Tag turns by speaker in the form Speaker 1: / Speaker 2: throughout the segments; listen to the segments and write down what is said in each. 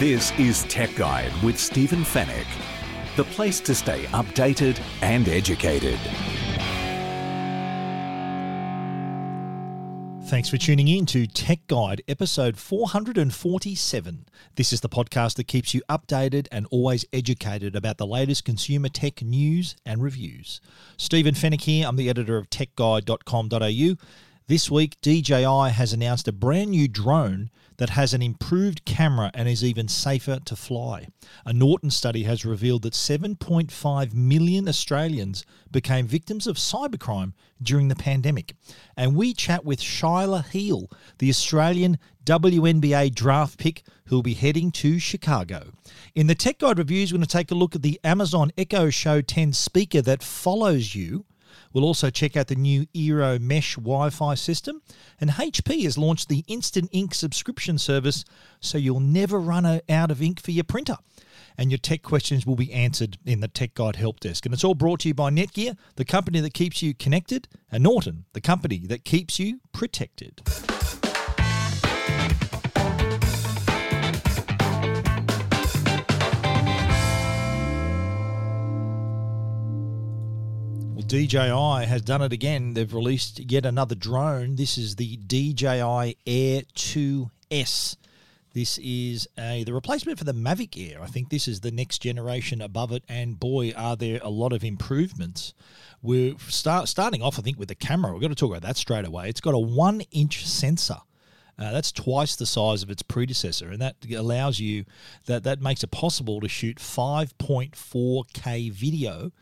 Speaker 1: This is Tech Guide with Stephen Fenech, the place to stay updated and educated.
Speaker 2: Thanks for tuning in to Tech Guide, episode 447. This is the podcast that keeps you updated and always educated about the latest consumer tech news and reviews. Stephen Fenech here. I'm the editor of techguide.com.au. This week, DJI has announced a brand new drone that has an improved camera and is even safer to fly. A Norton study has revealed that 7.5 million Australians became victims of cybercrime during the pandemic. And we chat with Shyla Heal, the Australian WNBA draft pick who'll be heading to Chicago. In the Tech Guide reviews, we're going to take a look at the Amazon Echo Show 10 speaker that follows you We'll also check out the new Eero Mesh Wi Fi system. And HP has launched the Instant Ink subscription service so you'll never run out of ink for your printer. And your tech questions will be answered in the Tech Guide Help Desk. And it's all brought to you by Netgear, the company that keeps you connected, and Norton, the company that keeps you protected. DJI has done it again. They've released yet another drone. This is the DJI Air 2S. This is a the replacement for the Mavic Air. I think this is the next generation above it, and boy, are there a lot of improvements. We're start, starting off, I think, with the camera. We've got to talk about that straight away. It's got a one-inch sensor. Uh, that's twice the size of its predecessor, and that allows you that that makes it possible to shoot 5.4K video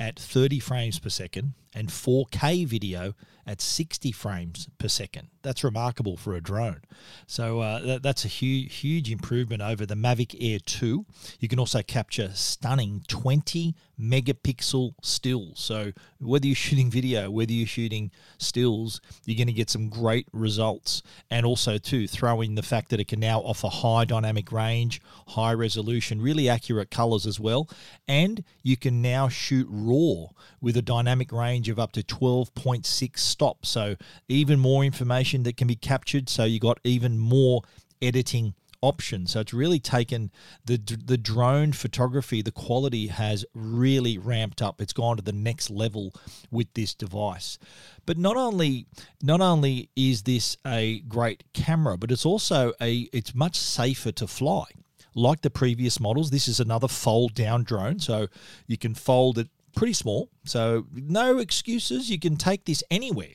Speaker 2: at 30 frames per second and 4K video at 60 frames per second. That's remarkable for a drone. So uh, that, that's a huge, huge improvement over the Mavic Air 2. You can also capture stunning 20 megapixel stills. So whether you're shooting video, whether you're shooting stills, you're going to get some great results. And also too, throw in the fact that it can now offer high dynamic range, high resolution, really accurate colors as well. And you can now shoot raw with a dynamic range of up to 12.6 stops. So even more information that can be captured. So you got even more editing options. So it's really taken the the drone photography. The quality has really ramped up. It's gone to the next level with this device. But not only not only is this a great camera, but it's also a it's much safer to fly. Like the previous models, this is another fold down drone. So you can fold it pretty small. So no excuses. You can take this anywhere.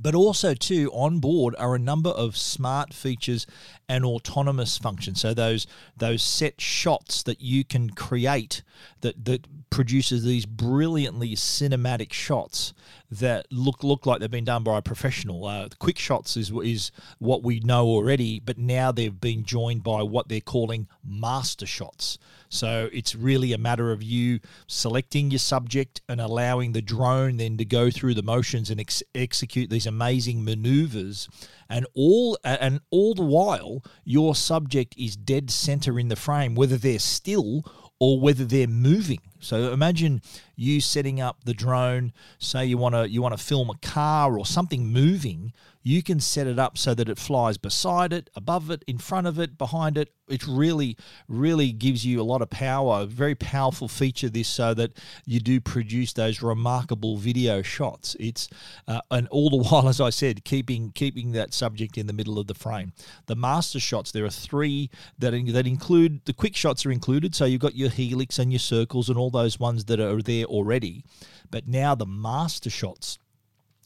Speaker 2: But also, too, on board are a number of smart features and autonomous functions. So those those set shots that you can create that that produces these brilliantly cinematic shots that look look like they've been done by a professional. Uh, quick shots is is what we know already, but now they've been joined by what they're calling master shots. So it's really a matter of you selecting your subject and allowing the drone then to go through the motions and ex- execute these amazing maneuvers and all and all the while your subject is dead center in the frame whether they're still or whether they're moving. So imagine you setting up the drone say you want to you want to film a car or something moving you can set it up so that it flies beside it, above it, in front of it, behind it. It really, really gives you a lot of power. Very powerful feature this, so that you do produce those remarkable video shots. It's uh, and all the while, as I said, keeping keeping that subject in the middle of the frame. The master shots, there are three that that include the quick shots are included. So you've got your helix and your circles and all those ones that are there already. But now the master shots,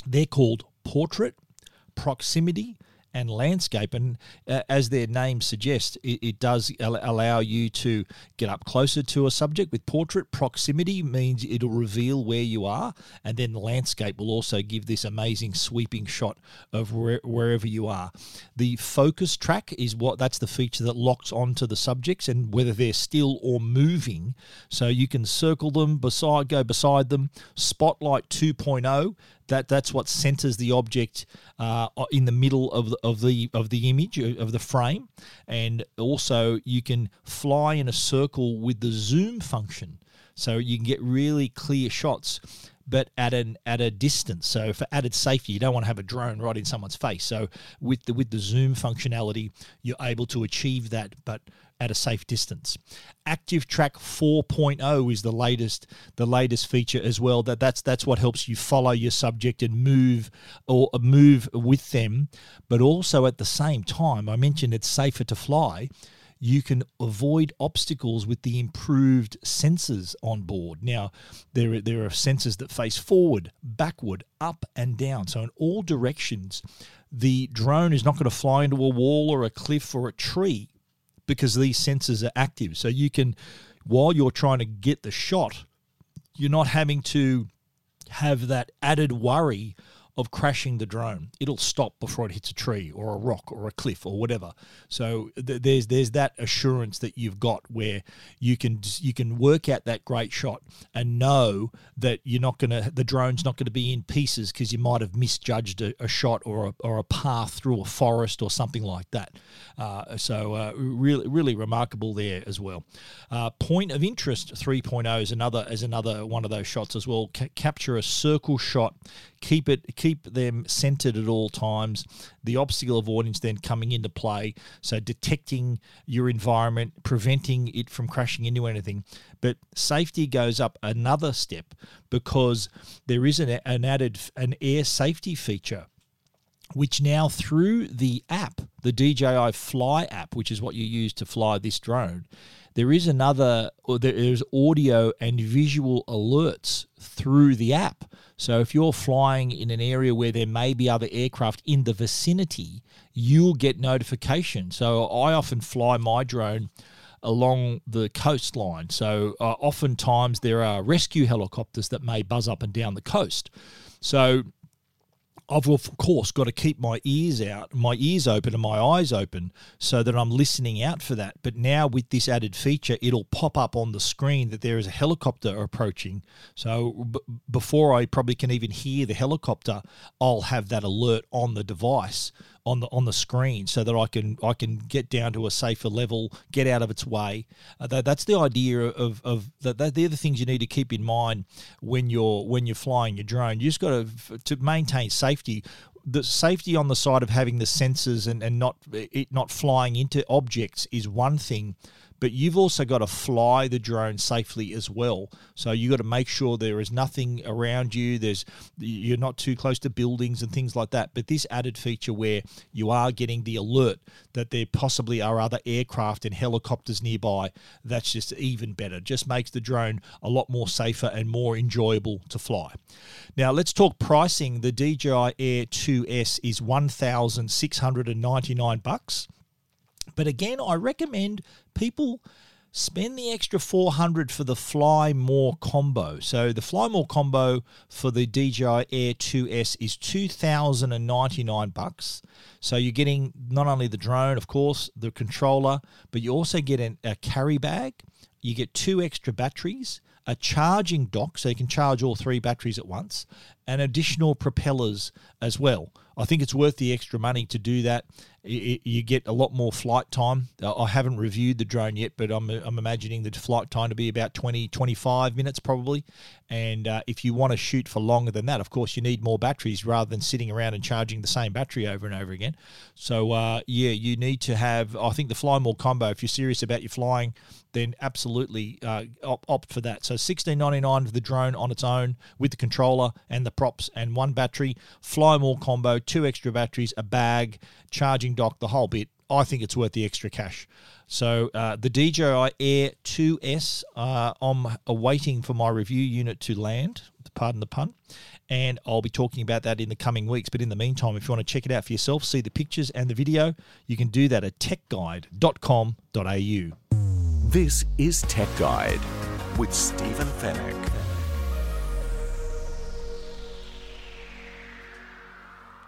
Speaker 2: they're called portrait proximity, and landscape. And uh, as their name suggests, it, it does al- allow you to get up closer to a subject with portrait. Proximity means it'll reveal where you are, and then the landscape will also give this amazing sweeping shot of where, wherever you are. The focus track is what that's the feature that locks onto the subjects and whether they're still or moving. So you can circle them beside, go beside them. Spotlight 2.0 that that's what centers the object uh, in the middle of the, of the of the image uh, of the frame, and also you can fly in a circle with the zoom function, so you can get really clear shots but at an at a distance. So for added safety, you don't want to have a drone right in someone's face. So with the with the zoom functionality, you're able to achieve that, but at a safe distance. Active Track 4.0 is the latest the latest feature as well. That that's that's what helps you follow your subject and move or move with them, but also at the same time, I mentioned it's safer to fly you can avoid obstacles with the improved sensors on board. Now, there are, there are sensors that face forward, backward, up, and down. So, in all directions, the drone is not going to fly into a wall or a cliff or a tree because these sensors are active. So, you can, while you're trying to get the shot, you're not having to have that added worry of crashing the drone. It'll stop before it hits a tree or a rock or a cliff or whatever. So th- there's there's that assurance that you've got where you can you can work out that great shot and know that you're not to the drone's not to be in pieces because you might have misjudged a, a, shot or a, or a path through a forest or something like that. Uh, so uh, really really remarkable there as well. Uh, point of interest 3.0 is another is another one of those shots as well. C- capture a circle shot keep it keep them centered at all times. The obstacle avoidance then coming into play, so detecting your environment, preventing it from crashing into anything. But safety goes up another step because there is an, an added an air safety feature which now through the app, the DJI Fly app, which is what you use to fly this drone, there is another, there's audio and visual alerts through the app. So if you're flying in an area where there may be other aircraft in the vicinity, you'll get notification. So I often fly my drone along the coastline. So uh, oftentimes there are rescue helicopters that may buzz up and down the coast. So I've of course got to keep my ears out, my ears open and my eyes open so that I'm listening out for that. But now with this added feature, it'll pop up on the screen that there is a helicopter approaching. So b- before I probably can even hear the helicopter, I'll have that alert on the device on the on the screen so that I can I can get down to a safer level, get out of its way. Uh, that, that's the idea of of that. They're the things you need to keep in mind when you're when you're flying your drone. You just got to to maintain safety. The safety on the side of having the sensors and, and not it not flying into objects is one thing but you've also got to fly the drone safely as well. So you've got to make sure there is nothing around you. There's you're not too close to buildings and things like that. But this added feature where you are getting the alert that there possibly are other aircraft and helicopters nearby, that's just even better. Just makes the drone a lot more safer and more enjoyable to fly. Now let's talk pricing. The DJI Air 2S is 1,699 bucks. But again, I recommend people spend the extra 400 for the Fly More combo. So the Fly More combo for the DJI Air 2S is 2099 bucks. So you're getting not only the drone, of course, the controller, but you also get an, a carry bag. You get two extra batteries, a charging dock so you can charge all three batteries at once, and additional propellers as well. I think it's worth the extra money to do that. You get a lot more flight time. I haven't reviewed the drone yet, but I'm, I'm imagining the flight time to be about 20, 25 minutes probably. And uh, if you want to shoot for longer than that, of course, you need more batteries rather than sitting around and charging the same battery over and over again. So, uh, yeah, you need to have, I think, the Fly More combo. If you're serious about your flying, then absolutely uh, opt for that. So, 16.99 for the drone on its own with the controller and the props and one battery. Fly More combo, two extra batteries, a bag, charging dock, the whole bit. I think it's worth the extra cash. So uh, the DJI Air 2S, uh, I'm awaiting for my review unit to land, pardon the pun, and I'll be talking about that in the coming weeks. But in the meantime, if you want to check it out for yourself, see the pictures and the video, you can do that at techguide.com.au.
Speaker 1: This is Tech Guide with Stephen Fenech.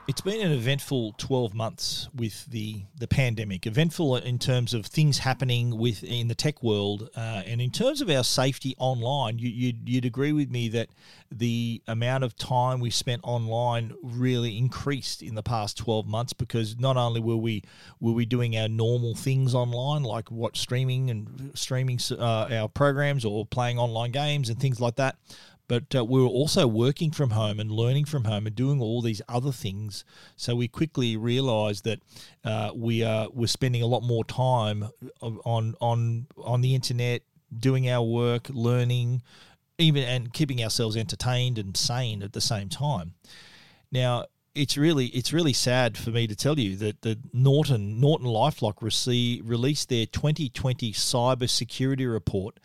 Speaker 2: It's been an eventful 12 months with the, the pandemic. Eventful in terms of things happening with in the tech world, uh, and in terms of our safety online. You, you'd, you'd agree with me that the amount of time we spent online really increased in the past 12 months because not only were we were we doing our normal things online like watch streaming and streaming uh, our programs or playing online games and things like that but uh, we were also working from home and learning from home and doing all these other things. So we quickly realised that uh, we are we're spending a lot more time on on on the internet, doing our work, learning, even and keeping ourselves entertained and sane at the same time. Now it's really it's really sad for me to tell you that the Norton Norton LifeLock receive, released their 2020 cyber security report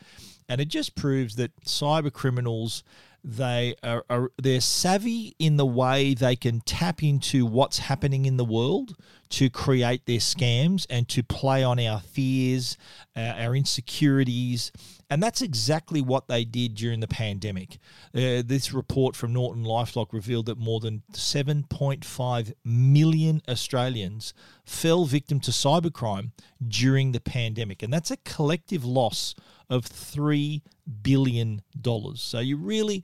Speaker 2: and it just proves that cyber criminals they are, are, they're savvy in the way they can tap into what's happening in the world to create their scams and to play on our fears, uh, our insecurities, and that's exactly what they did during the pandemic. Uh, this report from Norton Lifelock revealed that more than 7.5 million Australians fell victim to cybercrime during the pandemic, and that's a collective loss of three billion dollars. So you really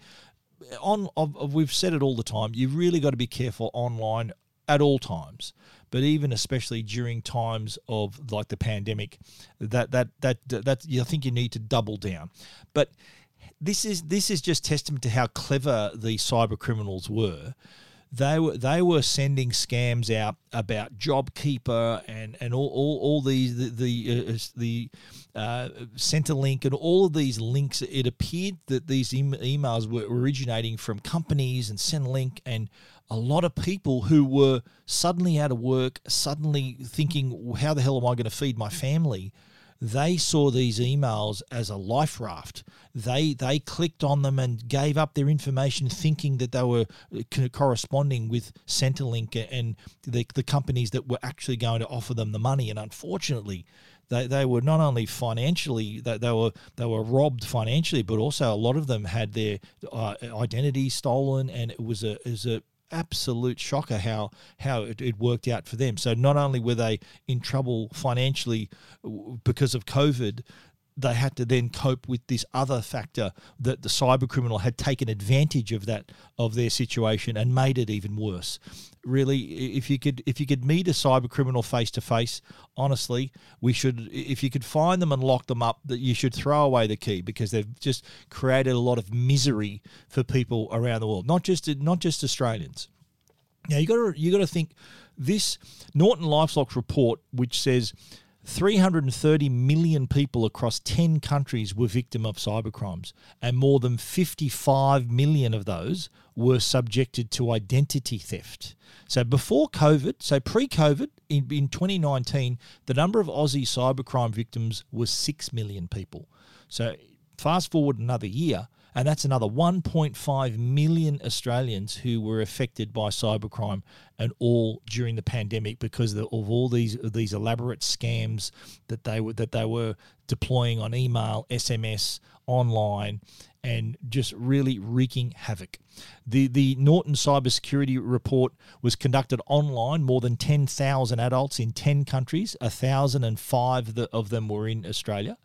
Speaker 2: on we've said it all the time. You've really got to be careful online at all times, but even especially during times of like the pandemic, that that that that I think you need to double down. But this is this is just testament to how clever the cyber criminals were they were they were sending scams out about JobKeeper and and all all, all these the the, uh, uh, Centrelink and all of these links. It appeared that these em- emails were originating from companies and Centrelink and a lot of people who were suddenly out of work, suddenly thinking, "How the hell am I going to feed my family?" they saw these emails as a life raft. They they clicked on them and gave up their information, thinking that they were uh, corresponding with Centrelink and the, the companies that were actually going to offer them the money. And unfortunately, they, they were not only financially they, they were they were robbed financially, but also a lot of them had their uh, identity stolen, and it was a was a absolute shocker how how it, it, worked out for them. So not only were they in trouble financially because of COVID, they had to then cope with this other factor that the cyber criminal had taken advantage of that of their situation and made it even worse. Really, if you could if you could meet a cyber criminal face to face, honestly, we should if you could find them and lock them up, that you should throw away the key because they've just created a lot of misery for people around the world, not just not just Australians. Now you got to you got to think this Norton LifeLock report, which says 330 million people across 10 countries were victim of cybercrimes, and more than 55 million of those were subjected to identity theft. So before COVID, so pre-COVID, in, in 2019, the number of Aussie cybercrime victims was 6 million people. So fast forward another year, and that's another 1.5 million Australians who were affected by cybercrime, and all during the pandemic because of all these these elaborate scams that they were that they were deploying on email, SMS, online, and just really wreaking havoc. The the Norton cybersecurity report was conducted online. More than 10,000 adults in 10 countries, 1,005 of them were in Australia.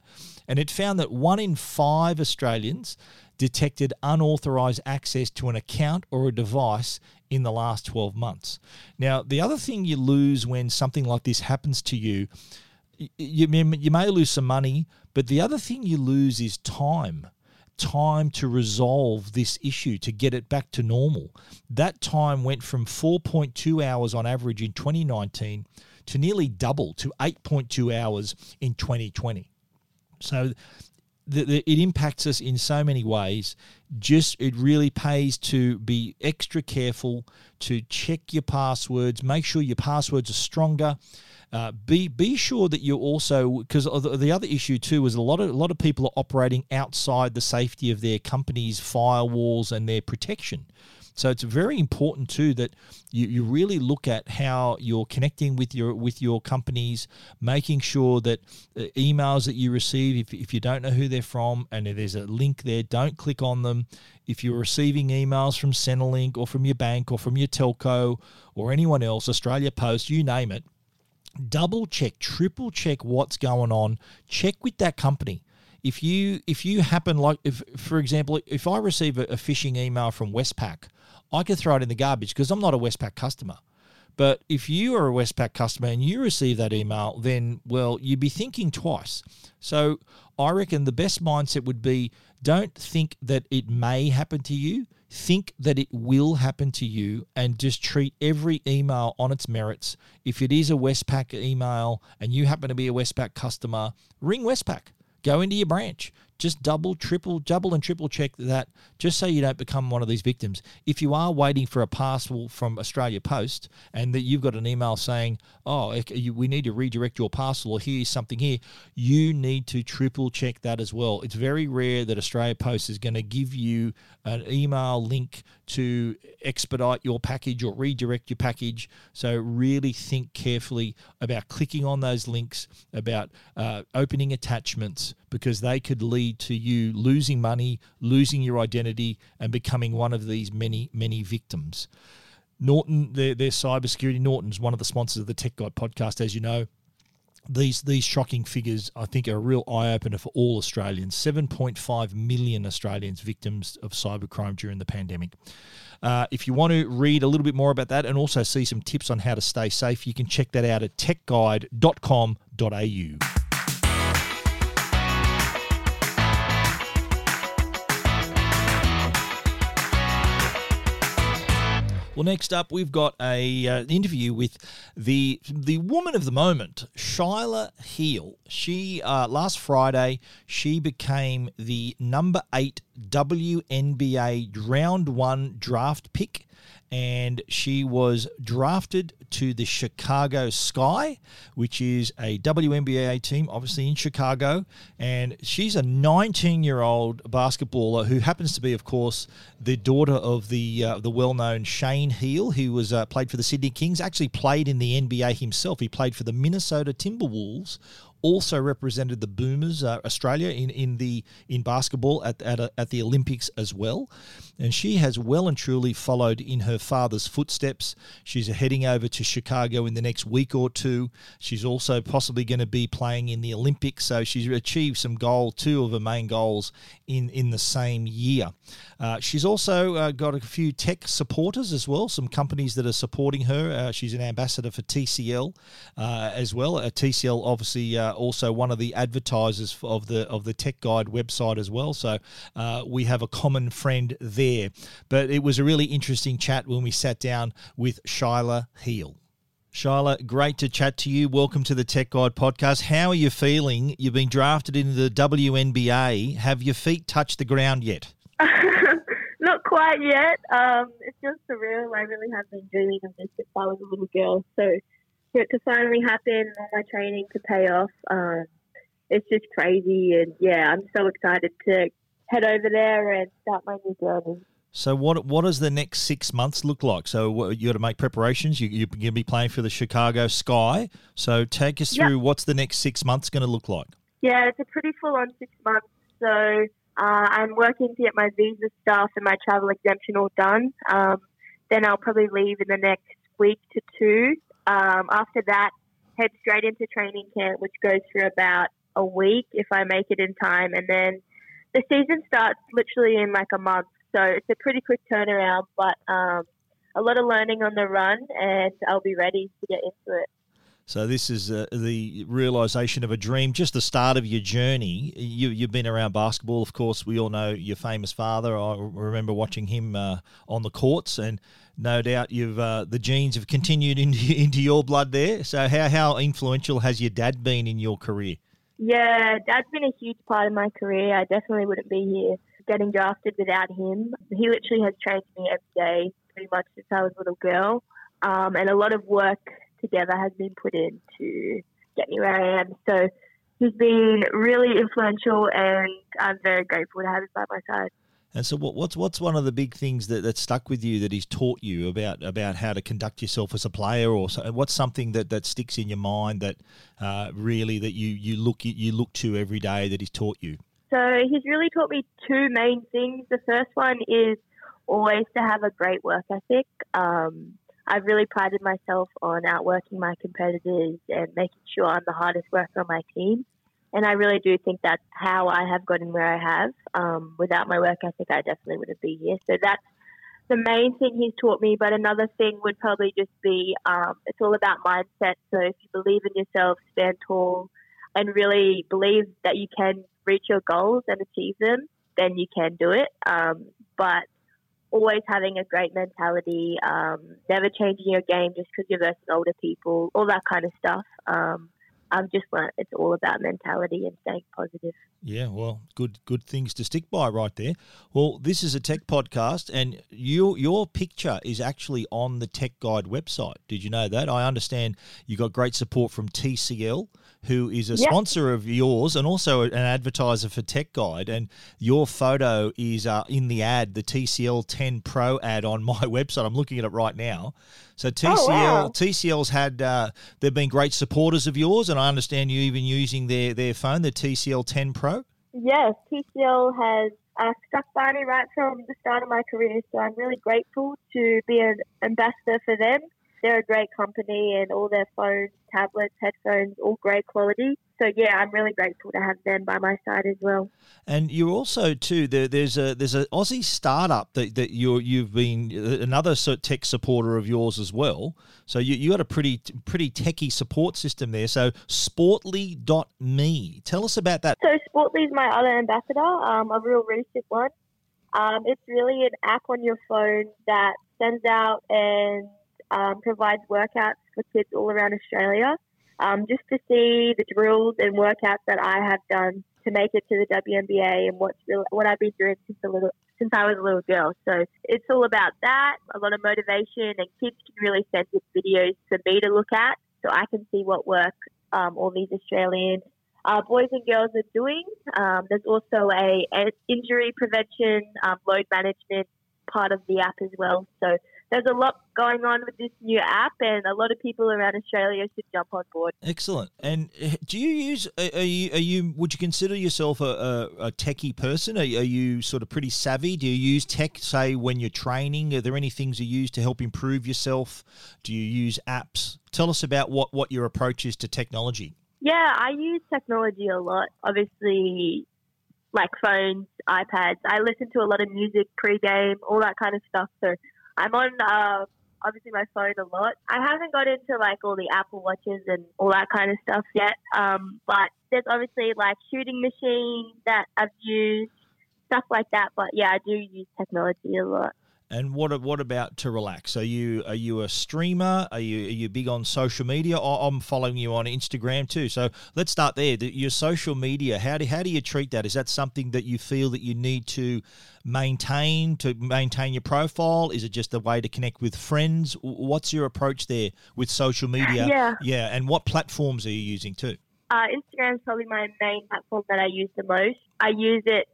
Speaker 2: And it found that one in five Australians detected unauthorized access to an account or a device in the last 12 months. Now, the other thing you lose when something like this happens to you, you, you may lose some money, but the other thing you lose is time time to resolve this issue to get it back to normal. That time went from 4.2 hours on average in 2019 to nearly double to 8.2 hours in 2020. So the, the, it impacts us in so many ways. Just it really pays to be extra careful to check your passwords, make sure your passwords are stronger. Uh, be be sure that you also because the, the other issue too is a lot of a lot of people are operating outside the safety of their company's firewalls and their protection. So it's very important too that you, you really look at how you're connecting with your with your companies, making sure that uh, emails that you receive, if, if you don't know who they're from and there's a link there, don't click on them. If you're receiving emails from Centrelink or from your bank or from your telco or anyone else, Australia Post, you name it, double check, triple check what's going on. Check with that company if you if you happen like if for example if I receive a, a phishing email from Westpac I could throw it in the garbage because I'm not a Westpac customer. But if you are a Westpac customer and you receive that email, then, well, you'd be thinking twice. So I reckon the best mindset would be don't think that it may happen to you. Think that it will happen to you and just treat every email on its merits. If it is a Westpac email and you happen to be a Westpac customer, ring Westpac. Go into your branch just double, triple, double, and triple check that just so you don't become one of these victims. If you are waiting for a parcel from Australia Post and that you've got an email saying, oh, we need to redirect your parcel or here's something here, you need to triple check that as well. It's very rare that Australia Post is going to give you an email link to expedite your package or redirect your package. So, really think carefully about clicking on those links, about uh, opening attachments, because they could lead to you losing money, losing your identity, and becoming one of these many, many victims. Norton, their, their cybersecurity, Norton's one of the sponsors of the Tech Guide podcast, as you know these these shocking figures, I think, are a real eye opener for all Australians. Seven point five million Australians victims of cybercrime during the pandemic. Uh, if you want to read a little bit more about that and also see some tips on how to stay safe, you can check that out at techguide.com.au. Well, next up, we've got a uh, interview with the the woman of the moment, Shyla Heal. She uh, last Friday she became the number eight WNBA round one draft pick and she was drafted to the Chicago Sky, which is a WNBA team, obviously in Chicago. And she's a 19 year old basketballer who happens to be, of course, the daughter of the uh, the well known Shane Heal, who was uh, played for the Sydney Kings, actually played in the NBA himself. He played for the Minnesota Timberwolves also represented the Boomers, uh, Australia, in, in the in basketball at at, a, at the Olympics as well. And she has well and truly followed in her father's footsteps. She's heading over to Chicago in the next week or two. She's also possibly going to be playing in the Olympics, so she's achieved some goal, two of her main goals in in the same year. Uh, she's also uh, got a few tech supporters as well, some companies that are supporting her. Uh, she's an ambassador for TCL uh, as well. Uh, TCL obviously also one of the advertisers of the of the Tech Guide website as well. So we have a common friend there. But it was a really interesting chat when we sat down with Shyla Heal. Shyla, great to chat to you. Welcome to the Tech Guide podcast. How are you feeling? You've been drafted into the WNBA. Have your feet touched the ground yet?
Speaker 3: Not quite yet. Um, it's just surreal. I really have been dreaming of this since I was a little girl. So for it to finally happen, all my training to pay off, um, it's just crazy. And yeah, I'm so excited to head over there and start my new journey.
Speaker 2: So what what does the next six months look like? So you got to make preparations. You, you're going to be playing for the Chicago Sky. So take us through yep. what's the next six months going to look like?
Speaker 3: Yeah, it's a pretty full on six months. So uh, I'm working to get my visa stuff and my travel exemption all done. Um, then I'll probably leave in the next week to two. Um, after that, head straight into training camp, which goes for about a week if I make it in time. And then the season starts literally in like a month. So it's a pretty quick turnaround, but um, a lot of learning on the run, and I'll be ready to get into it.
Speaker 2: So this is uh, the realization of a dream, just the start of your journey. You, you've been around basketball, of course. We all know your famous father. I remember watching him uh, on the courts, and no doubt you've uh, the genes have continued into into your blood there. So how how influential has your dad been in your career?
Speaker 3: Yeah, Dad's been a huge part of my career. I definitely wouldn't be here getting drafted without him. He literally has trained me every day, pretty much since I was a little girl. Um, and a lot of work together has been put in to get me where I am. So he's been really influential, and I'm very grateful to have him by my side.
Speaker 2: And so, what, what's what's one of the big things that, that stuck with you that he's taught you about about how to conduct yourself as a player, or so, what's something that, that sticks in your mind that uh, really that you, you look you look to every day that he's taught you?
Speaker 3: So he's really taught me two main things. The first one is always to have a great work ethic. Um, I've really prided myself on outworking my competitors and making sure I'm the hardest worker on my team. And I really do think that's how I have gotten where I have. Um, without my work ethic, I definitely wouldn't be here. So that's the main thing he's taught me. But another thing would probably just be um, it's all about mindset. So if you believe in yourself, stand tall, and really believe that you can reach your goals and achieve them, then you can do it. Um, but always having a great mentality, um, never changing your game just because you're versus older people, all that kind of stuff. Um, I've just learned it's all about mentality and staying positive.
Speaker 2: Yeah, well, good good things to stick by right there. Well, this is a tech podcast, and your your picture is actually on the Tech Guide website. Did you know that? I understand you got great support from TCL, who is a yep. sponsor of yours and also an advertiser for Tech Guide. And your photo is uh, in the ad, the TCL 10 Pro ad on my website. I'm looking at it right now. So TCL, oh, wow. TCL's had uh, they've been great supporters of yours, and I understand you even using their their phone, the TCL 10 Pro.
Speaker 3: Yes, TCL has uh, stuck by me right from the start of my career, so I'm really grateful to be an ambassador for them they're a great company and all their phones, tablets, headphones, all great quality. So yeah, I'm really grateful to have them by my side as well.
Speaker 2: And you're also too there, there's a there's an Aussie startup that, that you you've been another tech supporter of yours as well. So you you got a pretty pretty techie support system there. So Sportly.me, tell us about that.
Speaker 3: So Sportly is my other ambassador, um, a real recent one. Um, it's really an app on your phone that sends out and um, provides workouts for kids all around Australia, um, just to see the drills and workouts that I have done to make it to the WNBA and what's really, what I've been doing since a little since I was a little girl. So it's all about that, a lot of motivation, and kids can really send in videos for me to look at, so I can see what work um, all these Australian uh, boys and girls are doing. Um, there's also a, a injury prevention, um, load management part of the app as well. So there's a lot going on with this new app, and a lot of people around Australia should jump on board.
Speaker 2: Excellent. And eh, do you use? Are you? Are you would you consider yourself a, a, a techie person? Are, are, you sort of pretty savvy? Do you use tech, say, when you're training? Are there any things you use to help improve yourself? Do you use apps? Tell us about what what your approach is to technology.
Speaker 3: Yeah, I use technology a lot. Obviously, like phones, iPads. I listen to a lot of music pre-game, all that kind of stuff. So I'm on uh, obviously my phone a lot. I haven't got into like all the Apple Watches and all that kind of stuff yet. Um, but there's obviously like shooting machines that I've used, stuff like that. But yeah, I do use technology a lot.
Speaker 2: And what what about to relax? Are you are you a streamer? Are you are you big on social media? I'm following you on Instagram too. So let's start there. Your social media. How do how do you treat that? Is that something that you feel that you need to maintain to maintain your profile? Is it just a way to connect with friends? What's your approach there with social media?
Speaker 3: Yeah,
Speaker 2: yeah. And what platforms are you using too?
Speaker 3: Uh, Instagram is probably my main platform that I use the most. I use it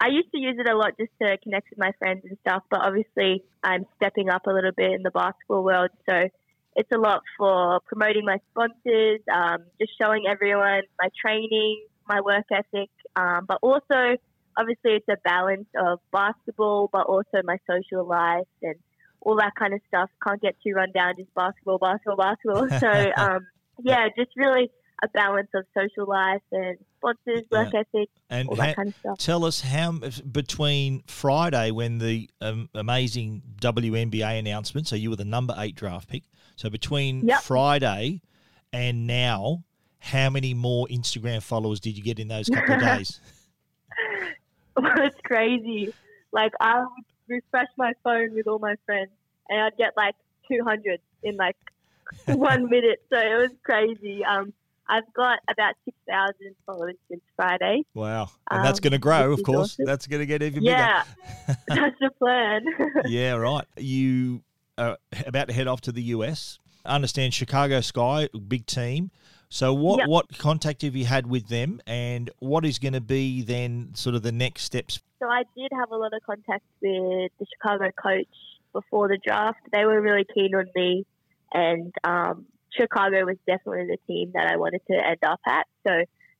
Speaker 3: I used to use it a lot just to connect with my friends and stuff, but obviously I'm stepping up a little bit in the basketball world. So it's a lot for promoting my sponsors, um, just showing everyone my training, my work ethic, um, but also obviously it's a balance of basketball, but also my social life and all that kind of stuff. Can't get too run down just basketball, basketball, basketball. So um, yeah, just really a balance of social life and sponsors, work yeah. ethic, and all that ha- kind of stuff.
Speaker 2: Tell us how between Friday when the um, amazing WNBA announcement, so you were the number eight draft pick. So between yep. Friday and now, how many more Instagram followers did you get in those couple of days?
Speaker 3: well, it's crazy. Like I would refresh my phone with all my friends, and I'd get like 200 in like one minute. So it was crazy. Um, I've got about 6,000 followers since Friday.
Speaker 2: Wow. And that's
Speaker 3: Um,
Speaker 2: going to grow, of course.
Speaker 3: awesome.
Speaker 2: That's going to get even bigger.
Speaker 3: Yeah, that's the plan.
Speaker 2: yeah, right. You are about to head off to the US. I understand Chicago Sky, big team. So what,
Speaker 3: Yep.
Speaker 2: what contact have you had with them and what is going to be then sort of the next steps?
Speaker 3: so I did have a lot of contact with the Chicago coach before the draft. They were really keen on me, and um, Chicago was definitely the team that I wanted to end up at. So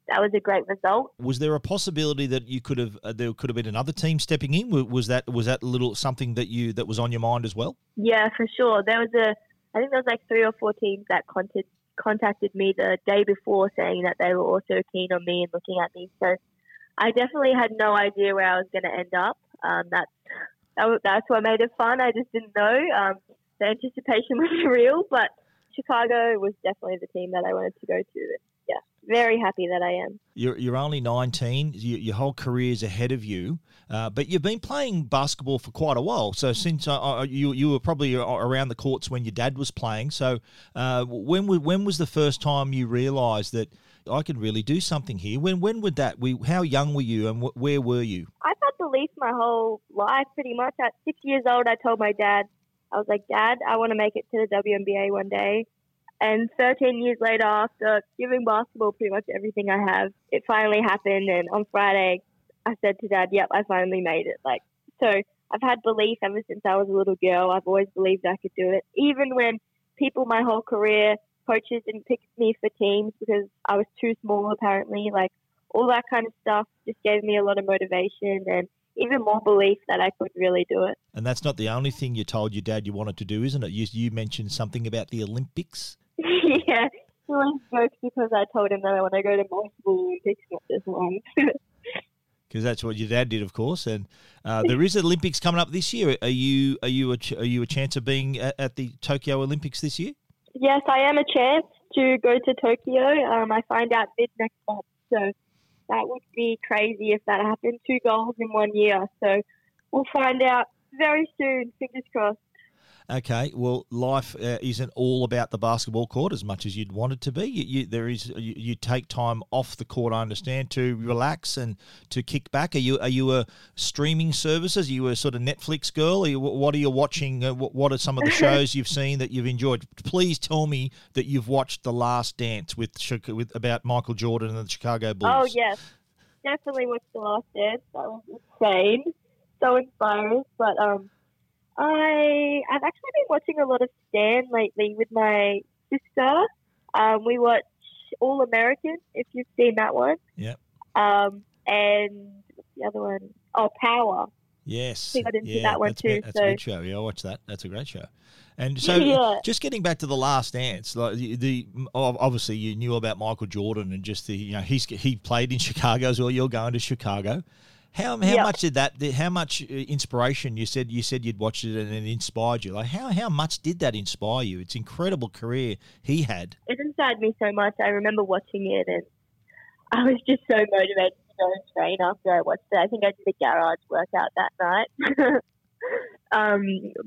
Speaker 3: that was a great result.
Speaker 2: Was there a possibility that you could have uh, there could have been another team stepping in? Was- that was that a little something that you that was on your mind as well?
Speaker 3: Yeah, for sure. There was a, I think there was like three or four teams that contacted contacted me the day before saying that they were also keen on me and looking at me. So I definitely had no idea where I was going to end up. Um, that's that, that's what made it fun. I just didn't know. Um, the anticipation was real, but Chicago was definitely the team that I wanted to go to. Yeah, very happy that I am.
Speaker 2: You're, you're only 19. Your, your whole career is ahead of you, uh, but you've been playing basketball for quite a while. So since uh, uh, you you were probably around the courts when your dad was playing. So uh, when when was the first time you realised that I could really do something here? When when would that? We how young were you and wh- where were you?
Speaker 3: I've had belief my whole life, pretty much. At six years old, I told my dad, I was like, Dad, I want to make it to the WNBA one day. And 13 years later, after giving basketball pretty much everything I have, it finally happened. And on Friday, I said to Dad, Yep, I finally made it. Like, so I've had belief ever since I was a little girl. I've always believed I could do it, even when people my whole career, coaches didn't pick me for teams because I was too small, apparently. Like, all that kind of stuff just gave me a lot of motivation and even more belief that I could really do it.
Speaker 2: And that's not the only thing you told your dad you wanted to do, isn't it? You, you mentioned something about the Olympics.
Speaker 3: yeah, he always jokes because I told him that I want to go to multiple Olympics, not just one.
Speaker 2: because that's what your dad did, of course. And uh, there is Olympics coming up this year. Are you are you a ch- are you a chance of being at, at the Tokyo Olympics this year?
Speaker 3: yes, I am a chance to go to Tokyo. Um, I find out mid next month, so that would be crazy if that happened. Two goals in one year, so we'll find out very soon. Fingers crossed.
Speaker 2: Okay, well, life uh, isn't all about the basketball court as much as you'd want it to be. You, you, there is you, you take time off the court, I understand, to relax and to kick back. Are you are you a streaming services? Are you a sort of Netflix girl? Are you, what are you watching? Uh, what, what are some of the shows you've seen that you've enjoyed? Please tell me that you've watched The Last Dance with with about Michael Jordan and the Chicago Bulls.
Speaker 3: Oh yes, definitely watched the last dance. That was insane, so inspiring. But um, I I've actually been watching a lot of Stan lately with my sister. Um, we watch All American, if you've seen that one.
Speaker 2: Yep.
Speaker 3: Um, and what's the other one? Oh, Power.
Speaker 2: Yes,
Speaker 3: We got into
Speaker 2: yeah,
Speaker 3: that one
Speaker 2: that's,
Speaker 3: too,
Speaker 2: That's
Speaker 3: so-
Speaker 2: a good show. Yeah, I watched that. That's a great show. And so,
Speaker 3: Yeah.
Speaker 2: just getting back to the Last Dance, like the, the obviously you knew about Michael Jordan and just the you know he's he played in Chicago as well. You're going to Chicago. How how
Speaker 3: Yep.
Speaker 2: much did that? How much uh, inspiration? You said you said you'd watched it and it inspired you. Like how how much did that inspire you? It's incredible career he had.
Speaker 3: It inspired me so much. I remember watching it, and I was just so motivated to go and train after I watched it. I think I did a garage workout that night. um,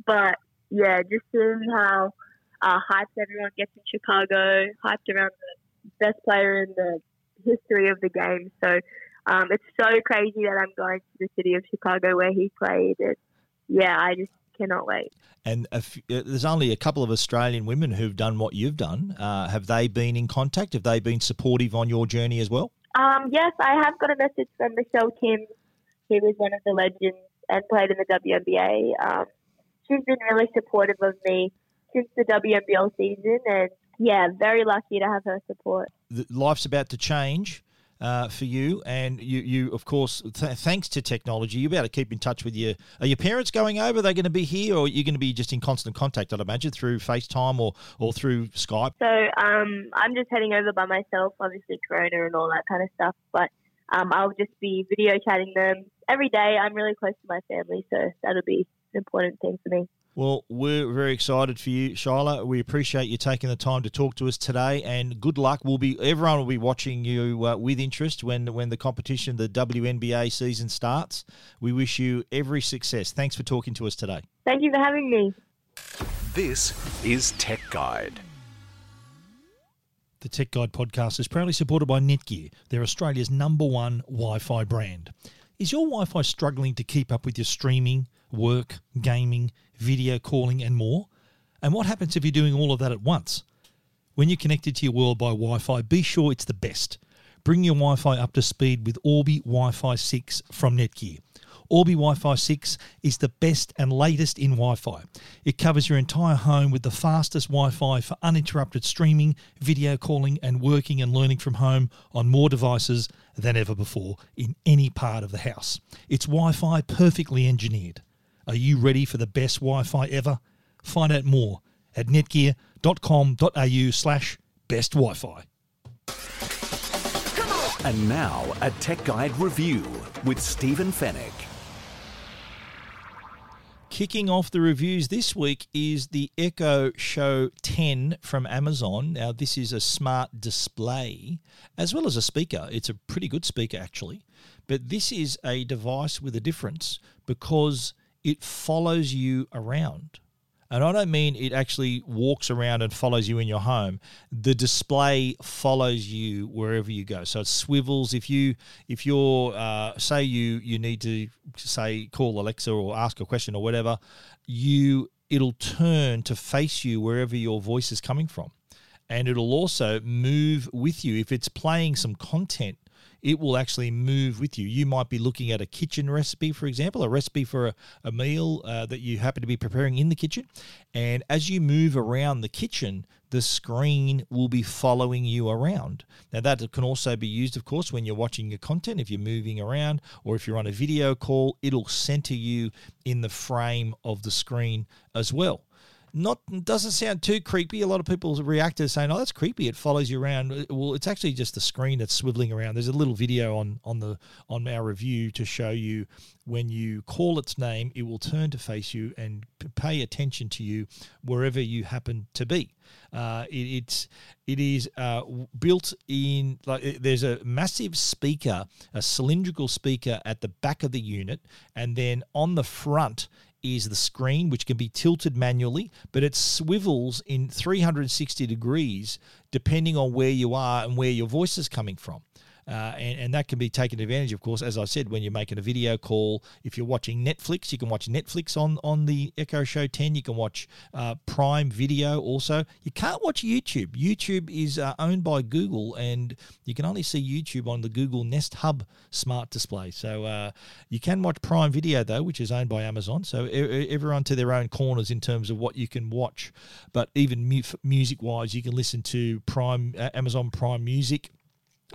Speaker 3: but yeah, just seeing how uh, hyped everyone gets in Chicago, hyped around the best player in the history of the game. So um, it's so crazy that I'm going to the city of Chicago where he played. And yeah, I just cannot wait.
Speaker 2: And a f- uh, there's only a couple of Australian women who've done what you've done. Uh, have they been in contact? Have they been supportive on your journey as well?
Speaker 3: Um, yes, I have got a message from Michelle Timms. Was one of the legends and played in the WNBA. Um, she's been really supportive of me since the WNBL season, and yeah, very lucky to have her support.
Speaker 2: the, life's about to change uh, for you, and you, you of course, th- thanks to technology, you're able to keep in touch with your. Are your parents going over? Are they going to be here, or are you going to be just in constant contact? I'd imagine through FaceTime or or through Skype.
Speaker 3: So um, I'm just heading over by myself, obviously Corona and all that kind of stuff, but um, I'll just be video chatting them every day. I'm really close to my family, so that'll be an important thing for me.
Speaker 2: Well, we're very excited for you, Shyla. We appreciate you taking the time to talk to us today, and good luck. We'll be everyone will be watching you uh, with interest when when the competition, the WNBA season starts. We wish you every success. Thanks for talking to us today.
Speaker 3: Thank you for having me.
Speaker 1: This is Tech Guide.
Speaker 2: The Tech Guide podcast is proudly supported by Netgear. They're Australia's number one Wi Fi brand. Is your Wi Fi struggling to keep up with your streaming, work, gaming, video calling, and more? And what happens if you're doing all of that at once? When you're connected to your world by Wi Fi, be sure it's the best. Bring your Wi Fi up to speed with Orbi Wi Fi 6 from Netgear. Orbi Wi Fi 6 is the best and latest in Wi Fi. It covers your entire home with the fastest Wi Fi for uninterrupted streaming, video calling, and working and learning from home on more devices than ever before in any part of the house. It's Wi Fi perfectly engineered. Are you ready for the best Wi Fi ever? Find out more at netgear.com.au slash best Wi Fi.
Speaker 1: And now, a Tech Guide review with Stephen Fenech.
Speaker 2: Kicking off the reviews this week is the Echo Show 10 from Amazon. Now, this is a smart display as well as a speaker. It's a pretty good speaker, actually. But this is a device with a difference because it follows you around. And I don't mean it actually walks around and follows you in your home. The display follows you wherever you go. So it swivels. If you if you're uh, say you you need to say call Alexa or ask a question or whatever, you it'll turn to face you wherever your voice is coming from, and it'll also move with you if it's playing some content it will actually move with you. You might be looking at a kitchen recipe, for example, a recipe for a, a meal uh, that you happen to be preparing in the kitchen. And as you move around the kitchen, the screen will be following you around. Now, that can also be used, of course, when you're watching your content. If you're moving around or if you're on a video call, it'll center you in the frame of the screen as well not doesn't sound too creepy. A lot of people react to saying, "Oh, that's creepy. It follows you around." Well, it's actually just the screen that's swiveling around. There's a little video on on the on our review to show you when you call its name, it will turn to face you and pay attention to you wherever you happen to be. Uh, it, it's it is uh, built in like there's a massive speaker, a cylindrical speaker at the back of the unit, and then on the front is the screen, which can be tilted manually, but it swivels in 360 degrees depending on where you are and where your voice is coming from. Uh, and, and that can be taken advantage, of course, as I said, when you're making a video call. If you're watching Netflix, you can watch Netflix on, on the Echo Show 10. You can watch uh, Prime Video also. You can't watch YouTube. YouTube is uh, owned by Google, and you can only see YouTube on the Google Nest Hub smart display. So uh, you can watch Prime Video, though, which is owned by Amazon. So everyone to their own corners in terms of what you can watch. But even mu- music wise, you can listen to Prime uh, Amazon Prime Music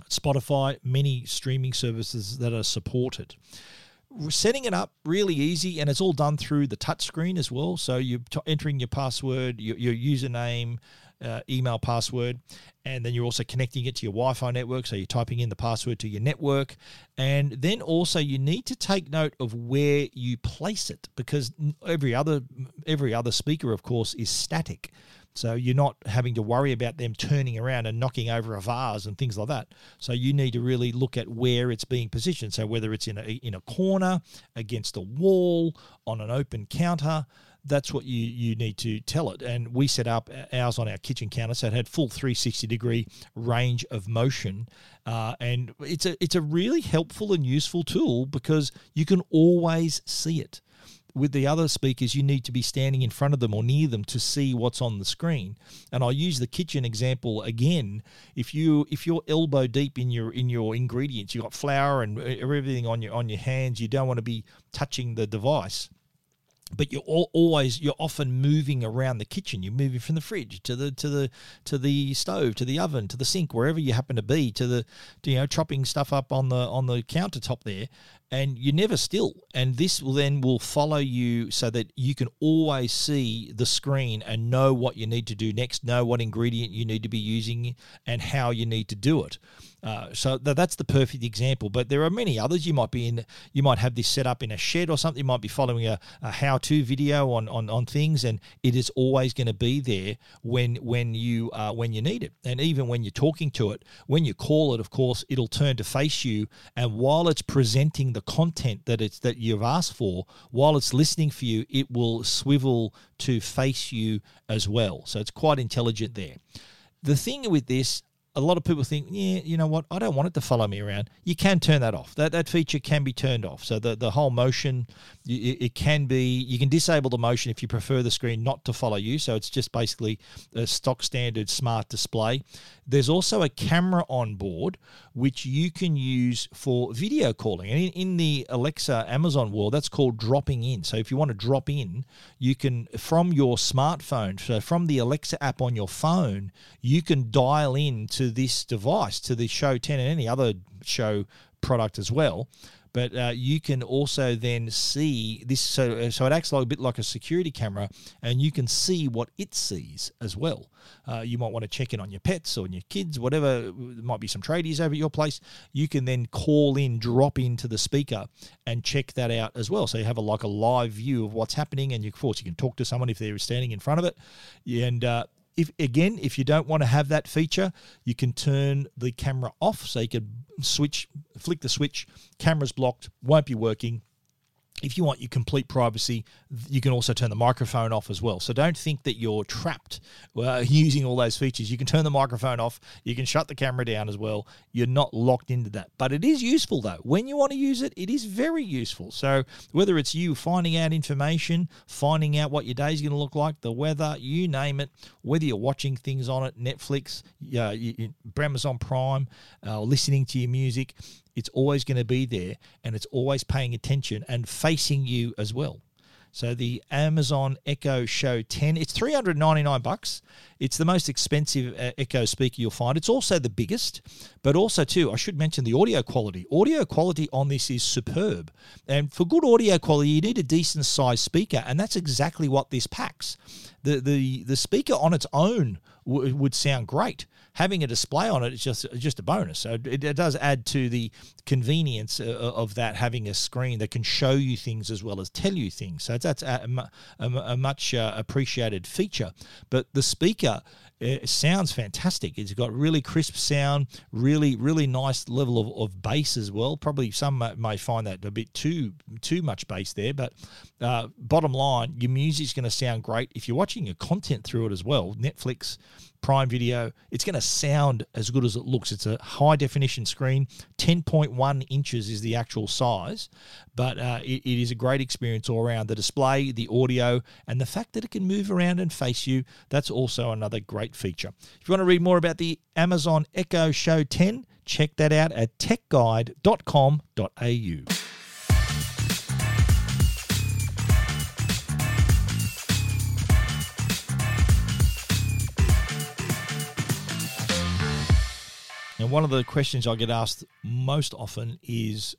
Speaker 2: Spotify, many streaming services that are supported. Setting it up really easy, and it's all done through the touchscreen as well. So you're t- entering your password, your, your username, uh, email password, and then you're also connecting it to your Wi-Fi network. So you're typing in the password to your network, and then also you need to take note of where you place it because every other every other speaker, of course, is static. So you're not having to worry about them turning around and knocking over a vase and things like that. So you need to really look at where it's being positioned. So whether it's in a in a corner, against a wall, on an open counter, that's what you you need to tell it. And we set up ours on our kitchen counter, so it had full 360 degree range of motion. Uh, and it's a it's a really helpful and useful tool because you can always see it with the other speakers, you need to be standing in front of them or near them to see what's on the screen. And I use the kitchen example again. If you if you're elbow deep in your in your ingredients, you've got flour and everything on your on your hands, you don't want to be touching the device but you're always you're often moving around the kitchen. You're moving from the fridge to the to the to the stove to the oven to the sink wherever you happen to be to the to, you know chopping stuff up on the on the countertop there. And you're never still. And this will then will follow you so that you can always see the screen and know what you need to do next know what ingredient you need to be using and how you need to do it uh, so th- that's the perfect example but there are many others you might be in you might have this set up in a shed or something you might be following a, a how-to video on, on on things and it is always going to be there when when you uh, when you need it and even when you're talking to it when you call it of course it'll turn to face you and while it's presenting the content that it's that you've asked for, while it's listening for you, it will swivel to face you as well. So it's quite intelligent there. The thing with this, a lot of people think, yeah, you know what, I don't want it to follow me around. You can turn that off. That that feature can be turned off. So the the whole motion, it, it can be. You can disable the motion if you prefer the screen not to follow you. So it's just basically a stock standard smart display. There's also a camera on board which you can use for video calling. And in, in the Alexa Amazon world, that's called dropping in. So if you want to drop in, you can from your smartphone, so from the Alexa app on your phone, you can dial in to this device, to the Show 10 and any other show product as well but uh, you can also then see this. So, uh, so it acts like a bit like a security camera, and you can see what it sees as well. Uh, you might want to check in on your pets or on your kids, whatever. There might be some tradies over at your place. You can then call in, drop into the speaker, and check that out as well. So you have a like a live view of what's happening, and you, of course you can talk to someone if they're standing in front of it, and uh, if again, if you don't want to have that feature, you can turn the camera off. So you can switch, flick the switch, camera's blocked, won't be working if you want your complete privacy, you can also turn the microphone off as well. So don't think that you're trapped uh, using all those features. You can turn the microphone off, you can shut the camera down as well. You're not locked into that. But it is useful though. When you want to use it, it is very useful. So whether it's you finding out information, finding out what your day is going to look like, the weather, you name it, whether you're watching things on it, Netflix, uh, Amazon Prime, uh, listening to your music, it's always going to be there and it's always paying attention and facing you as well. So the Amazon Echo Show 10, it's 399 bucks. It's the most expensive uh, Echo speaker you'll find. It's also the biggest, but also too, I should mention the audio quality. Audio quality on this is superb. And for good audio quality, you need a decent sized speaker, and that's exactly what this packs. The the the speaker on its own w- would sound great having a display on it is just just a bonus. So it, it does add to the convenience uh, of that having a screen that can show you things as well as tell you things. So that's a, a, a much uh, appreciated feature. But the speaker it sounds fantastic. It's got really crisp sound, really, really nice level of, of bass as well. Probably some may find that a bit too too much bass there, but uh, bottom line, your music's going to sound great if you're watching your content through it as well. Netflix, Prime Video, it's going to sound as good as it looks. It's a high definition screen, 10.1 inches is the actual size, but uh, it, it is a great experience all around. The display, the audio, and the fact that it can move around and face you, that's also another great feature. If you want to read more about the Amazon Echo Show 10, check that out at techguide.com.au. And one of the questions I get asked most often is,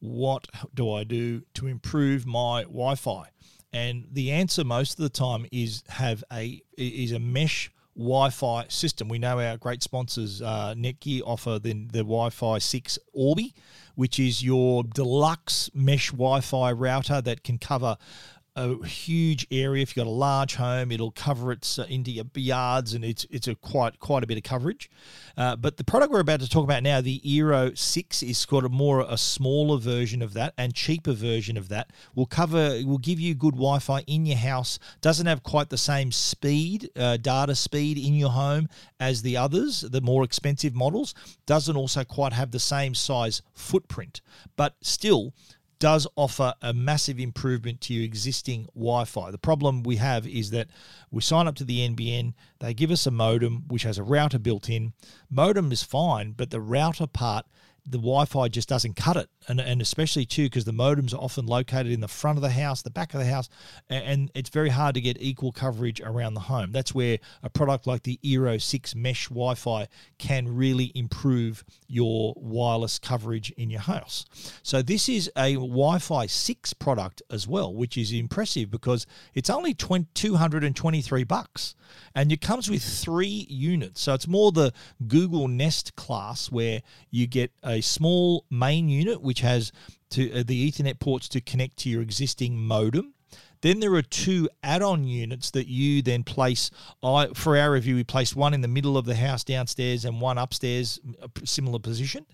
Speaker 2: what do I do to improve my Wi-Fi? And the answer most of the time is have a is a mesh Wi-Fi system. We know our great sponsors, uh, Netgear, offer the, the Wi-Fi 6 Orbi, which is your deluxe mesh Wi-Fi router that can cover a huge area. If you've got a large home, it'll cover it uh, into your yards, and it's it's a quite quite a bit of coverage. Uh, but the product we're about to talk about now, the Eero Six, is got a more a smaller version of that and cheaper version of that. Will cover will give you good Wi-Fi in your house. Doesn't have quite the same speed, uh, data speed in your home as the others, the more expensive models. Doesn't also quite have the same size footprint, but still does offer a massive improvement to your existing Wi Fi. The problem we have is that we sign up to the NBN, they give us a modem which has a router built in. Modem is fine, but the router part the Wi-Fi just doesn't cut it, and and especially too because the modems are often located in the front of the house, the back of the house, and it's very hard to get equal coverage around the home. That's where a product like the Eero Six Mesh Wi-Fi can really improve your wireless coverage in your house. So this is a Wi-Fi six product as well, which is impressive because it's only 20, 223 bucks, and it comes with three units. So it's more the Google Nest class where you get a a small main unit which has to uh, the Ethernet ports to connect to your existing modem. Then there are two add-on units that you then place. I, for our review, we placed one in the middle of the house downstairs and one upstairs, a similar position.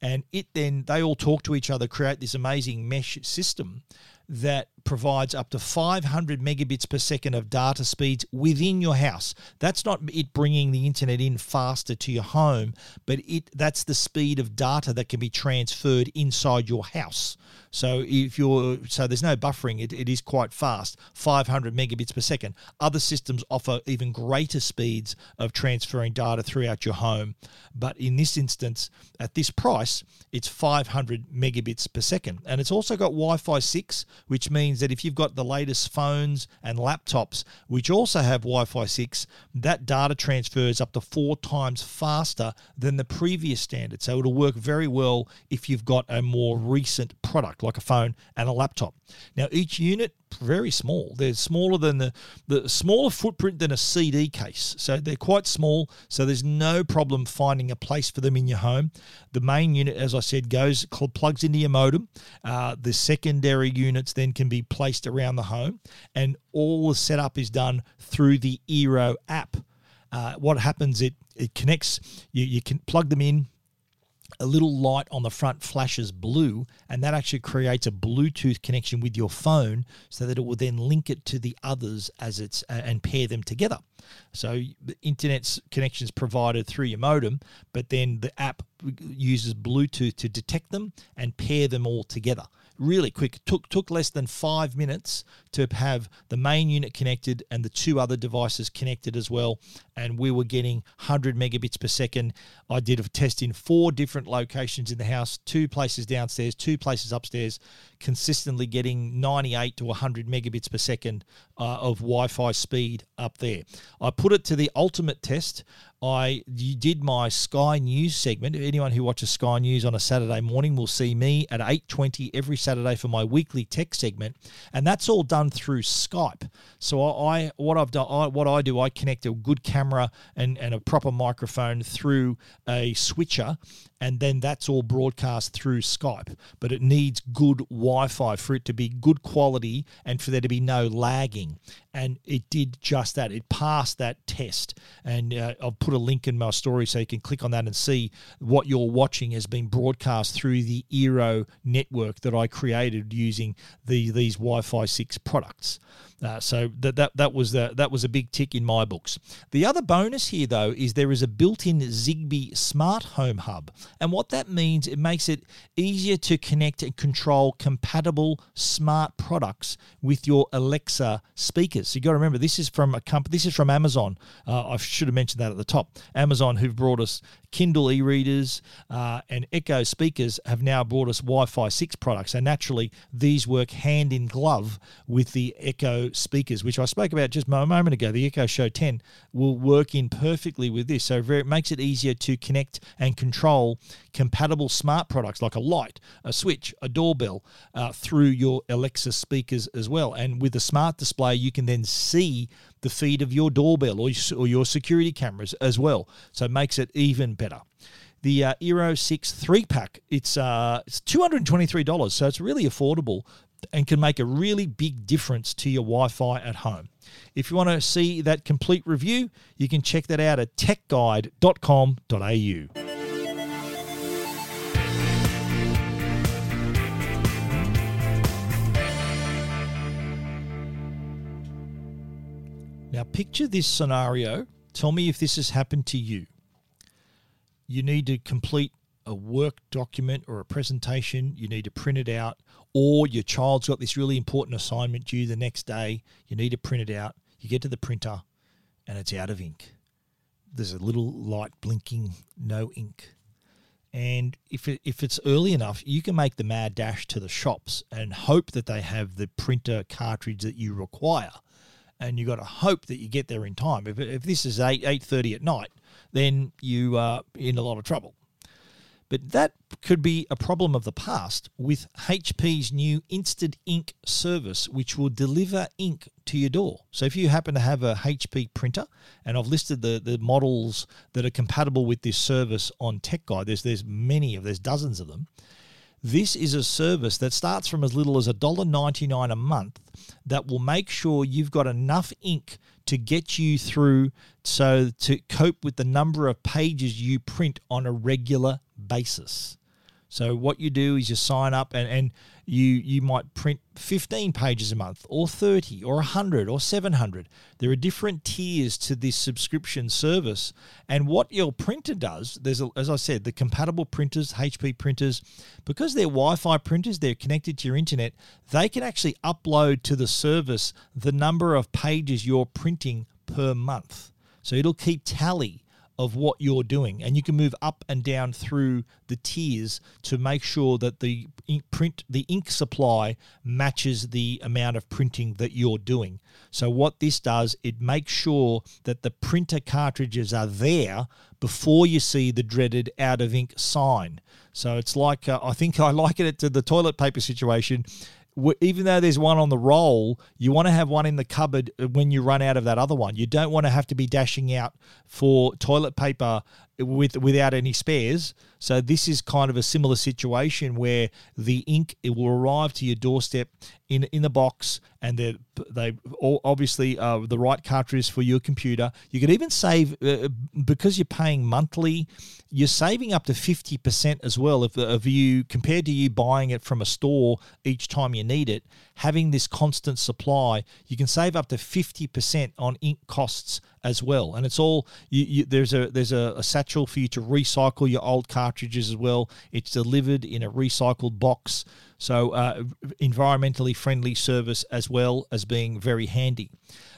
Speaker 2: And it then they all talk to each other, create this amazing mesh system that provides up to 500 megabits per second of data speeds within your house. That's not it bringing the internet in faster to your home, but it that's the speed of data that can be transferred inside your house. So if you're so there's no buffering, it, it is quite fast, 500 megabits per second. Other systems offer even greater speeds of transferring data throughout your home, but in this instance, at this price, it's 500 megabits per second, and it's also got Wi-Fi 6, which means that if you've got the latest phones and laptops which also have Wi-Fi 6, that data transfers up to four times faster than the previous standard. So it'll work very well if you've got a more recent product like a phone and a laptop. Now, each unit very small. They're smaller than the the smaller footprint than a CD case. So they're quite small. So there's no problem finding a place for them in your home. The main unit, as I said, goes plugs into your modem. Uh, the secondary units then can be placed around the home, and all the setup is done through the Eero app. Uh, what happens? It it connects. You you can plug them in a little light on the front flashes blue, and that actually creates a Bluetooth connection with your phone so that it will then link it to the others as it's uh, and pair them together. So the internet's connections provided through your modem, but then the app uses Bluetooth to detect them and pair them all together really quick. Took took less than five minutes to have the main unit connected and the two other devices connected as well. And we were getting 100 megabits per second. I did a test in four different locations in the house, two places downstairs, two places upstairs, consistently getting 98 to 100 megabits per second uh, of Wi-Fi speed up there. I put it to the ultimate test. I did my Sky News segment. Anyone who watches Sky News on a Saturday morning will see me at 8:20 every Saturday for my weekly tech segment, and that's all done through Skype. So I, what I've done, I, what I do, I connect a good camera and, and a proper microphone through a switcher, and then that's all broadcast through Skype. But it needs good Wi-Fi for it to be good quality and for there to be no lagging. And it did just that. It passed that test, and uh, I'll put a link in my story so you can click on that and see what you're watching has been broadcast through the Eero network that I created using the these Wi-Fi six products. Uh, so that, that that was the, that was a big tick in my books. The other bonus here though is there is a built-in Zigbee smart home hub, and what that means it makes it easier to connect and control compatible smart products with your Alexa speakers. So you got to remember this is from a company. This is from Amazon. Uh, I should have mentioned that at the top. Amazon who've brought us Kindle e-readers uh, and Echo speakers have now brought us Wi-Fi 6 products, and naturally these work hand in glove with the Echo speakers, which I spoke about just a moment ago. The Echo Show 10 will work in perfectly with this, so it makes it easier to connect and control compatible smart products like a light, a switch, a doorbell uh, through your Alexa speakers as well. And with a smart display, you can then see the feed of your doorbell or, your security cameras as well. So it makes it even better. The uh, Eero 6 3 pack, it's, uh, it's $223, so it's really affordable and can make a really big difference to your Wi Fi at home. If you want to see that complete review, you can check that out at techguide.com.au. picture this scenario. Tell me if this has happened to you. You need to complete a work document or a presentation, you need to print it out, or your child's got this really important assignment due the next day, you need to print it out. You get to the printer and it's out of ink. There's a little light blinking, no ink. And if, it, if it's early enough, you can make the mad dash to the shops and hope that they have the printer cartridge that you require and you've got to hope that you get there in time. If, if this is eight eight thirty at night, then you are in a lot of trouble. But that could be a problem of the past with HP's new Instant Ink service, which will deliver ink to your door. So if you happen to have a HP printer, and I've listed the, the models that are compatible with this service on Tech Guide, there's there's many of there's dozens of them. This is a service that starts from as little as $1.99 a month that will make sure you've got enough ink to get you through so to cope with the number of pages you print on a regular basis. So what you do is you sign up and, and you you might print 15 pages a month or 30 or 100 or 700. There are different tiers to this subscription service. And what your printer does, there's a, as I said, the compatible printers, HP printers, because they're Wi-Fi printers, they're connected to your internet, they can actually upload to the service the number of pages you're printing per month. So it'll keep tally of what you're doing. And you can move up and down through the tiers to make sure that the ink print the ink supply matches the amount of printing that you're doing. So what this does it makes sure that the printer cartridges are there before you see the dreaded out of ink sign. So it's like uh, i think i liken it to the toilet paper situation even though there's one on the roll, you want to have one in the cupboard uh, when you run out of that other one. You don't want to have to be dashing out for toilet paper with without any spares. So this is kind of a similar situation where the ink it will arrive to your doorstep in in the box, and they they obviously uh, the right cartridge for your computer. You could even save uh, because you're paying monthly. You're saving up to fifty percent as well if of you compared to you buying it from a store each time you need it. Having this constant supply, you can save up to fifty percent on ink costs as well. And it's all you, you, there's a there's a, a, satchel for you to recycle your old cartridges as well. It's delivered in a recycled box, so uh, environmentally friendly service as well as being very handy.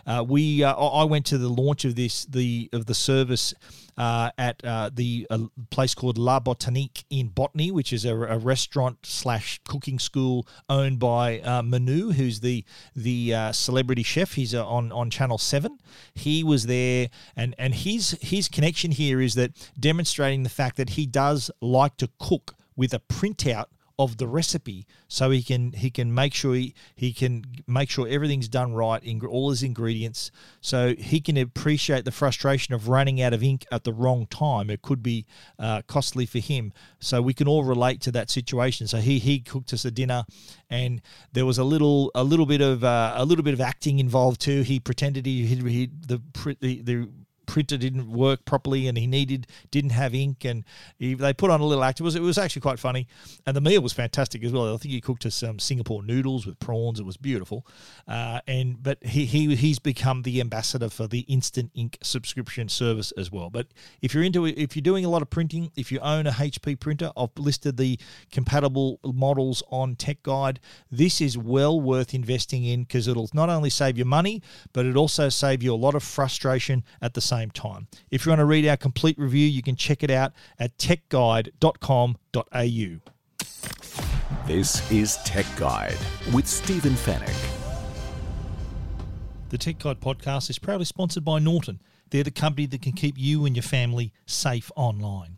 Speaker 2: Uh, we uh, I went to the launch of this the of the service uh, at uh, the place called La Botanique in Botany, which is a, a restaurant slash cooking school owned by uh, Manu, who's the the uh, celebrity chef. He's uh, on on Channel Seven. He was there, and and his his connection here is that demonstrating the fact that he does like to cook with a printout of the recipe so he can he can make sure he, he can make sure everything's done right in all his ingredients. So he can appreciate the frustration of running out of ink at the wrong time. It could be uh, costly for him. So we can all relate to that situation. So he he cooked us a dinner and there was a little a little bit of uh, a little bit of acting involved too. He pretended he, he, he the, the the printer didn't work properly and he needed didn't have ink and he, they put on a little act. It was it was actually quite funny, and the meal was fantastic as well. I think he cooked us some Singapore noodles with prawns. It was beautiful, uh, and but he, he he's become the ambassador for the instant ink subscription service as well. But if you're into if you're doing a lot of printing, if you own a HP printer, I've listed the compatible models on Tech Guide. This is well worth investing in because it'll not only save you money, but it also save you a lot of frustration at the same same time. If you want to read our complete review, you can check it out at techguide.com.au.
Speaker 1: This is Tech Guide with Stephen Fenech.
Speaker 2: The Tech Guide podcast is proudly sponsored by Norton. They're the company that can keep you and your family safe online.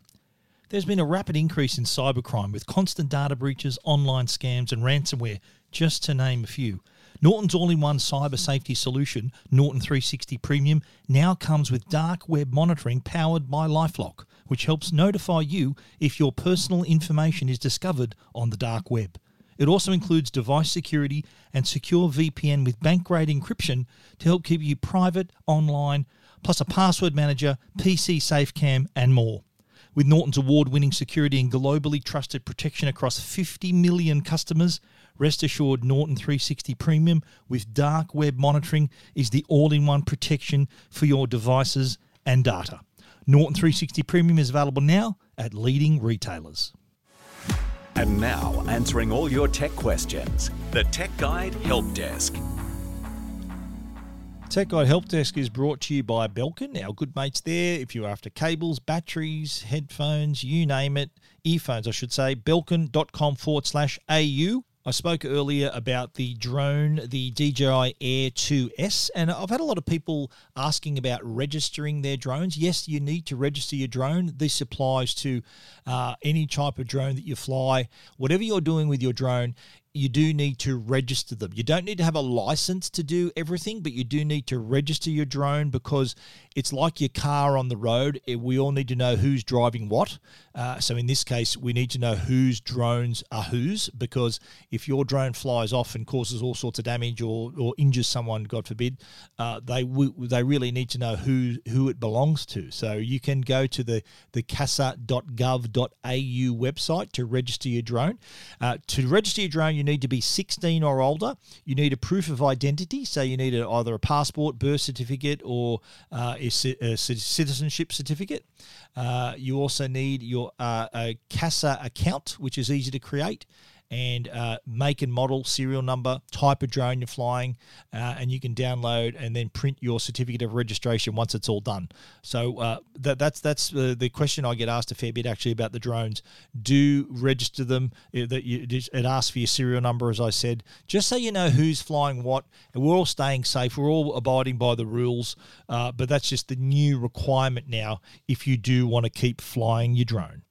Speaker 2: There's been a rapid increase in cybercrime with constant data breaches, online scams, and ransomware, just to name a few. Norton's all in one cyber safety solution, Norton 360 Premium, now comes with dark web monitoring powered by Lifelock, which helps notify you if your personal information is discovered on the dark web. It also includes device security and secure VPN with bank grade encryption to help keep you private online, plus a password manager, PC SafeCam, and more. With Norton's award winning security and globally trusted protection across 50 million customers, Rest assured, Norton 360 Premium with dark web monitoring is the all in one protection for your devices and data. Norton 360 Premium is available now at leading retailers.
Speaker 1: And now, answering all your tech questions, the Tech Guide Help Desk.
Speaker 2: Tech Guide Help Desk is brought to you by Belkin, our good mates there. If you're after cables, batteries, headphones, you name it, earphones, I should say, belkin.com forward slash AU. I spoke earlier about the drone, the DJI Air 2S, and I've had a lot of people asking about registering their drones. Yes, you need to register your drone. This applies to uh, any type of drone that you fly. Whatever you're doing with your drone, you do need to register them. You don't need to have a license to do everything, but you do need to register your drone because it's like your car on the road. Eh, we all need to know who's driving what. Uh, so in this case, we need to know whose drones are whose because if your drone flies off and causes all sorts of damage or, or injures someone, God forbid, uh, they w- they really need to know who who it belongs to. So you can go to the the casa.gov.au website to register your drone. Uh, to register your drone, you need to be 16 or older. You need a proof of identity, so you need a, either a passport, birth certificate, or uh, a, a, citizenship certificate. Uh, you also need your uh, a CASA account, which is easy to create and uh, make and model, serial number, type of drone you're flying, uh, and you can download and then print your certificate of registration once it's all done. So uh, that, that's that's the question I get asked a fair bit actually about the drones. Do register them. That it asks for your serial number, as I said, just so you know who's flying what. And we're all staying safe. We're all abiding by the rules, uh, but that's just the new requirement now if you do want to keep flying your drone.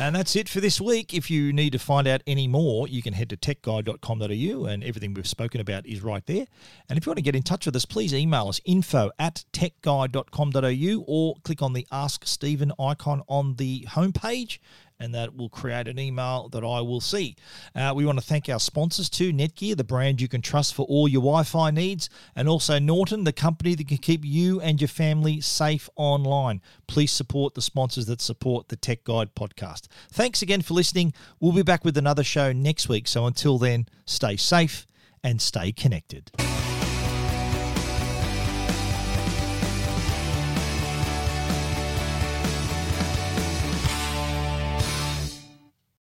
Speaker 2: And that's it for this week. If you need to find out any more, you can head to techguide.com.au and everything we've spoken about is right there. And if you want to get in touch with us, please email us info at techguide.com.au or click on the Ask Stephen icon on the homepage and that will create an email that I will see. Uh, we want to thank our sponsors too Netgear, the brand you can trust for all your Wi Fi needs, and also Norton, the company that can keep you and your family safe online. Please support the sponsors that support the Tech Guide podcast. Thanks again for listening. We'll be back with another show next week. So until then, stay safe and stay connected.